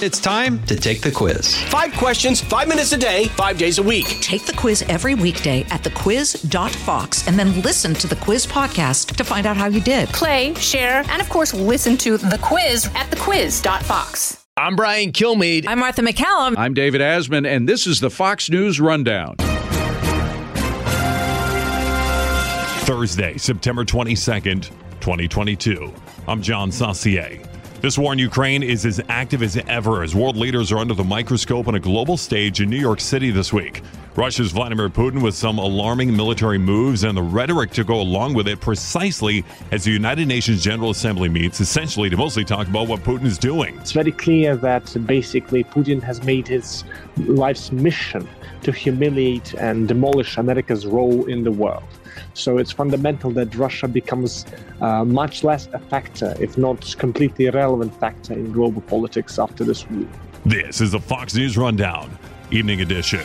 It's time to take the quiz. Five questions, five minutes a day, five days a week. Take the quiz every weekday at thequiz.fox and then listen to the quiz podcast to find out how you did. Play, share, and of course, listen to the quiz at thequiz.fox. I'm Brian Kilmeade. I'm Martha McCallum. I'm David Asman, and this is the Fox News Rundown. Thursday, September 22nd, 2022. I'm John Saucier. This war in Ukraine is as active as ever as world leaders are under the microscope on a global stage in New York City this week. Russia's Vladimir Putin with some alarming military moves and the rhetoric to go along with it precisely as the United Nations General Assembly meets, essentially to mostly talk about what Putin is doing. It's very clear that basically Putin has made his life's mission to humiliate and demolish America's role in the world. So it's fundamental that Russia becomes uh, much less a factor, if not completely irrelevant factor in global politics after this war. This is the Fox News Rundown, Evening Edition.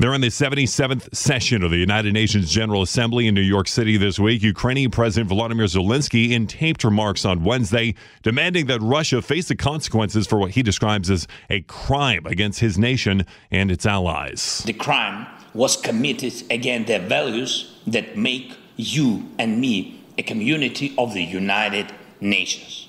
They're in the 77th session of the United Nations General Assembly in New York City this week. Ukrainian President Volodymyr Zelensky in taped remarks on Wednesday, demanding that Russia face the consequences for what he describes as a crime against his nation and its allies. The crime was committed against the values that make you and me a community of the United Nations.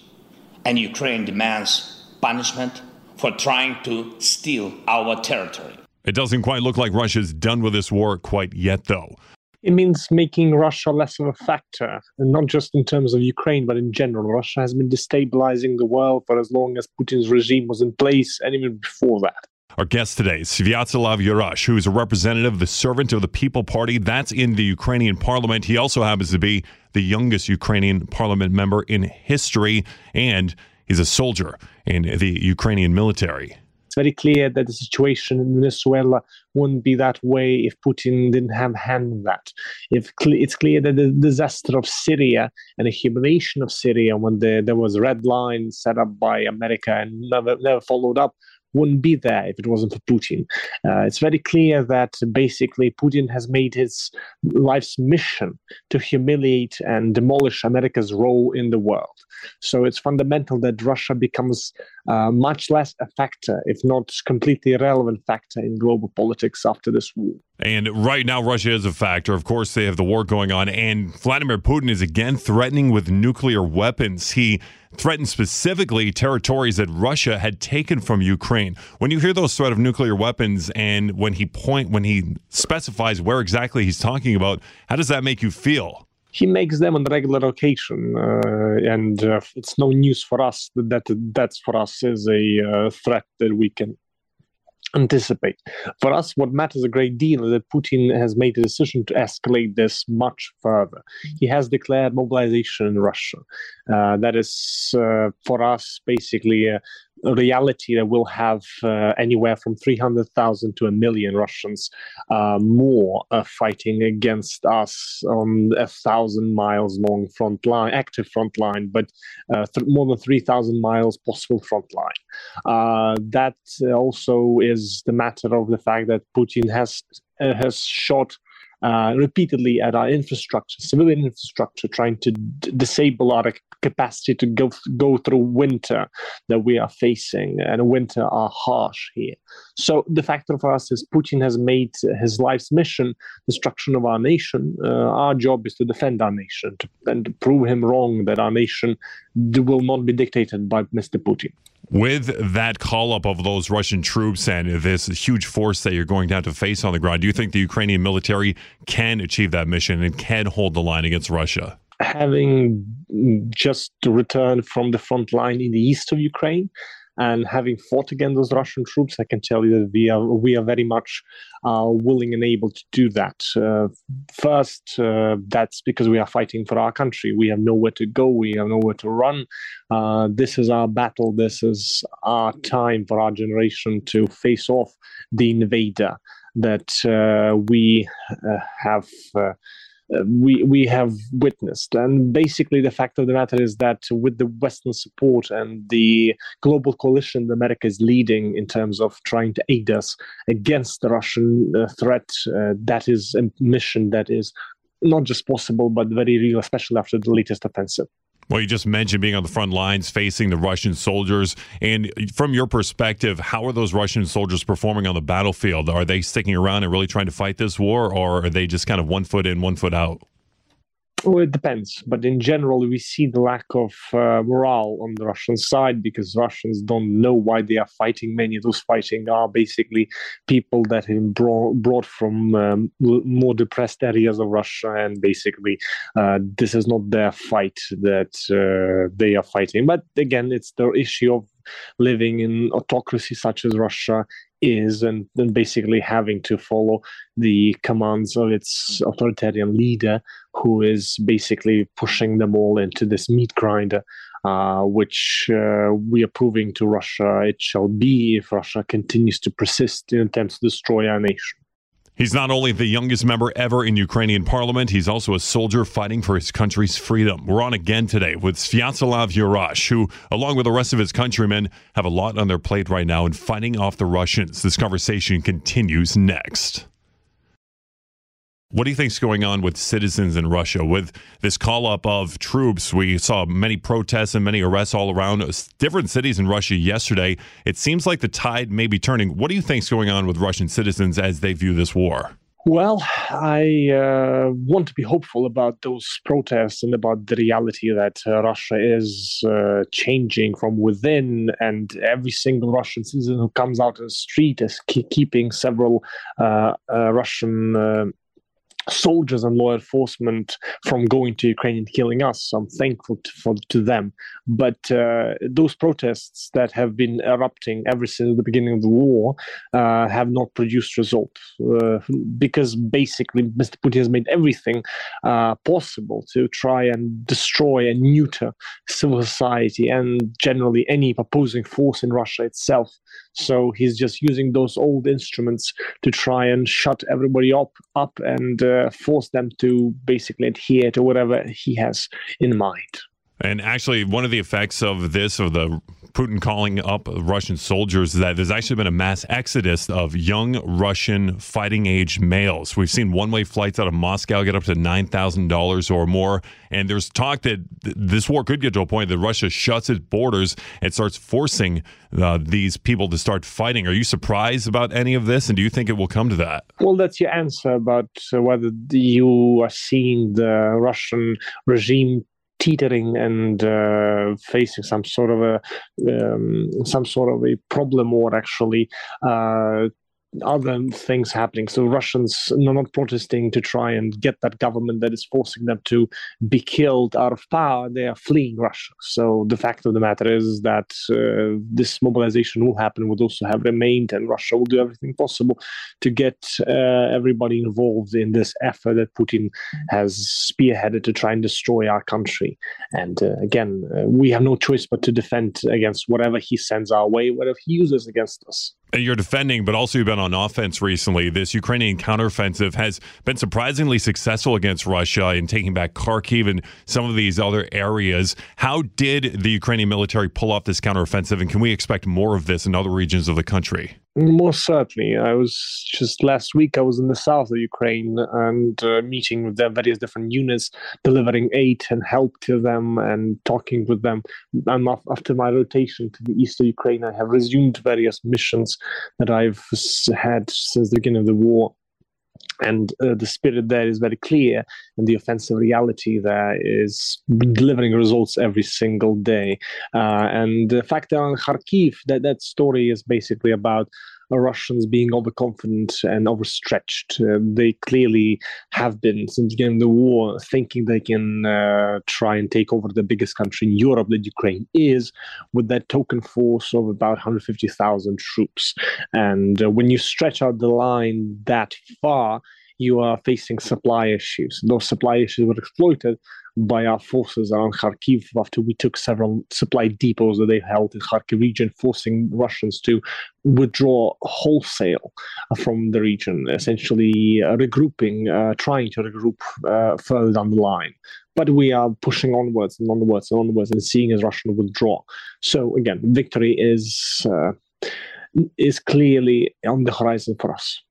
And Ukraine demands punishment for trying to steal our territory. It doesn't quite look like Russia's done with this war quite yet, though. It means making Russia less of a factor, and not just in terms of Ukraine, but in general. Russia has been destabilizing the world for as long as Putin's regime was in place, and even before that. Our guest today is Sviatoslav Yurash, who is a representative of the Servant of the People Party. That's in the Ukrainian parliament. He also happens to be the youngest Ukrainian parliament member in history, and he's a soldier in the Ukrainian military. It's very clear that the situation in Venezuela wouldn't be that way if Putin didn't have hand in that. If it's clear that the disaster of Syria and the humiliation of Syria, when the, there was a red line set up by America and never never followed up, wouldn't be there if it wasn't for Putin. Uh, it's very clear that basically Putin has made his life's mission to humiliate and demolish America's role in the world. So it's fundamental that Russia becomes uh, much less a factor, if not completely irrelevant factor in global politics after this war. And right now, Russia is a factor. Of course, they have the war going on, and Vladimir Putin is again threatening with nuclear weapons. He threatened specifically territories that Russia had taken from Ukraine. When you hear those threat of nuclear weapons and when he point when he specifies where exactly he's talking about, how does that make you feel? He makes them on regular occasion, uh, and uh, it's no news for us that, that that's for us is a uh, threat that we can anticipate. For us, what matters a great deal is that Putin has made a decision to escalate this much further. He has declared mobilization in Russia. Uh, that is, uh, for us, basically reality that we'll have uh, anywhere from 300,000 to a million Russians uh, more uh, fighting against us on a thousand miles long front line, active front line, but uh, th- more than 3,000 miles possible front line. that also is the matter of the fact that Putin has has shot uh, repeatedly at our infrastructure, civilian infrastructure, trying to d- disable our capacity to go go through winter that we are facing, and winter are harsh here. So the factor for us is Putin has made his life's mission destruction of our nation. Uh, our job is to defend our nation to, and to prove him wrong that our nation will not be dictated by Mr. Putin. With that call up of those Russian troops and this huge force that you're going to have to face on the ground, do you think the Ukrainian military can achieve that mission and can hold the line against Russia? Having just returned from the front line in the east of Ukraine, and having fought against those Russian troops, I can tell you that we are we are very much uh, willing and able to do that. Uh, first, uh, that's because we are fighting for our country. We have nowhere to go. We have nowhere to run. Uh, this is our battle. This is our time for our generation to face off the invader that uh, we uh, have we we have witnessed. And basically, the fact of the matter is that with the Western support and the global coalition America is leading in terms of trying to aid us against the Russian uh, threat, uh, that is a mission that is not just possible but very real, especially after the latest offensive. Well, you just mentioned being on the front lines facing the Russian soldiers. And from your perspective, how are those Russian soldiers performing on the battlefield? Are they sticking around and really trying to fight this war, or are they just kind of one foot in, one foot out? Well, it depends, but in general, we see the lack of uh, morale on the Russian side because Russians don't know why they are fighting. Many of those fighting are basically people that have brought, brought from um, more depressed areas of Russia, and basically, uh, this is not their fight that uh, they are fighting. But again, it's the issue of living in autocracy such as Russia is and basically having to follow the commands of its authoritarian leader who is basically pushing them all into this meat grinder uh, which uh, we are proving to russia it shall be if russia continues to persist in attempts to destroy our nation He's not only the youngest member ever in Ukrainian parliament, he's also a soldier fighting for his country's freedom. We're on again today with Sviatoslav Yurash, who, along with the rest of his countrymen, have a lot on their plate right now in fighting off the Russians. This conversation continues next. What do you think is going on with citizens in Russia with this call up of troops? We saw many protests and many arrests all around different cities in Russia yesterday. It seems like the tide may be turning. What do you think is going on with Russian citizens as they view this war? Well, I uh, want to be hopeful about those protests and about the reality that uh, Russia is uh, changing from within, and every single Russian citizen who comes out on the street is keeping several uh, uh, Russian uh, soldiers and law enforcement from going to Ukraine and killing us. So I'm thankful to, for, to them. But uh, those protests that have been erupting ever since the beginning of the war uh, have not produced results uh, because basically Mr. Putin has made everything uh, possible to try and destroy and neuter civil society and generally any opposing force in Russia itself. So he's just using those old instruments to try and shut everybody up, up and uh, force them to basically adhere to whatever he has in mind. And actually, one of the effects of this, of the Putin calling up Russian soldiers, that there's actually been a mass exodus of young Russian fighting age males. We've seen one way flights out of Moscow get up to $9,000 or more. And there's talk that th- this war could get to a point that Russia shuts its borders and starts forcing uh, these people to start fighting. Are you surprised about any of this? And do you think it will come to that? Well, that's your answer about whether you are seeing the Russian regime teetering and uh, facing some sort of a um, some sort of a problem or actually uh, other things happening. So Russians are not protesting to try and get that government that is forcing them to be killed out of power. They are fleeing Russia. So the fact of the matter is that uh, this mobilization will happen, would also have remained, and Russia will do everything possible to get uh, everybody involved in this effort that Putin has spearheaded to try and destroy our country. And uh, again, uh, we have no choice but to defend against whatever he sends our way, whatever he uses against us. You're defending, but also you've been on offense recently. This Ukrainian counteroffensive has been surprisingly successful against Russia in taking back Kharkiv and some of these other areas. How did the Ukrainian military pull off this counteroffensive, and can we expect more of this in other regions of the country? Most certainly. I was just last week, I was in the south of Ukraine and uh, meeting with their various different units, delivering aid and help to them and talking with them. And after my rotation to the east of Ukraine, I have resumed various missions that I've had since the beginning of the war and uh, the spirit there is very clear and the offensive reality there is delivering results every single day. Uh, and the fact that on kharkiv that, that story is basically about Russians being overconfident and overstretched. Uh, they clearly have been since the beginning of the war, thinking they can uh, try and take over the biggest country in Europe that Ukraine is, with that token force of about 150,000 troops. And uh, when you stretch out the line that far, you are facing supply issues. Those supply issues were exploited by our forces around Kharkiv after we took several supply depots that they held in Kharkiv region, forcing Russians to withdraw wholesale from the region, essentially uh, regrouping, uh, trying to regroup uh, further down the line. But we are pushing onwards and onwards and onwards and seeing as Russia withdraw. So again, victory is uh, is clearly on the horizon for us.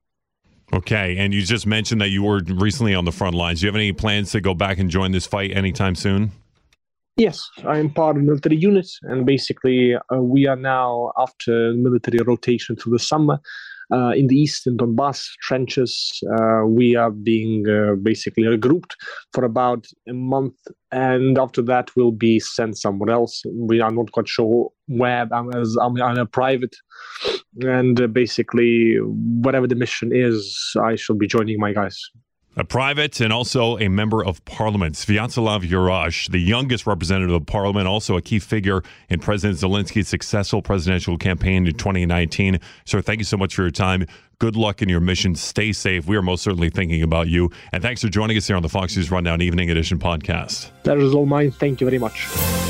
Okay, and you just mentioned that you were recently on the front lines. Do you have any plans to go back and join this fight anytime soon? Yes, I am part of military unit, and basically, uh, we are now after military rotation through the summer uh, in the east in Donbass trenches. Uh, we are being uh, basically regrouped for about a month, and after that, we'll be sent somewhere else. We are not quite sure where. I'm, as, I'm, I'm a private, and uh, basically, whatever the mission is, I shall be joining my guys a private and also a member of parliament. Sviatoslav Yurash, the youngest representative of parliament, also a key figure in President Zelensky's successful presidential campaign in 2019. Sir, thank you so much for your time. Good luck in your mission. Stay safe. We are most certainly thinking about you. And thanks for joining us here on the Fox News Rundown Evening Edition podcast. That is all mine. Thank you very much.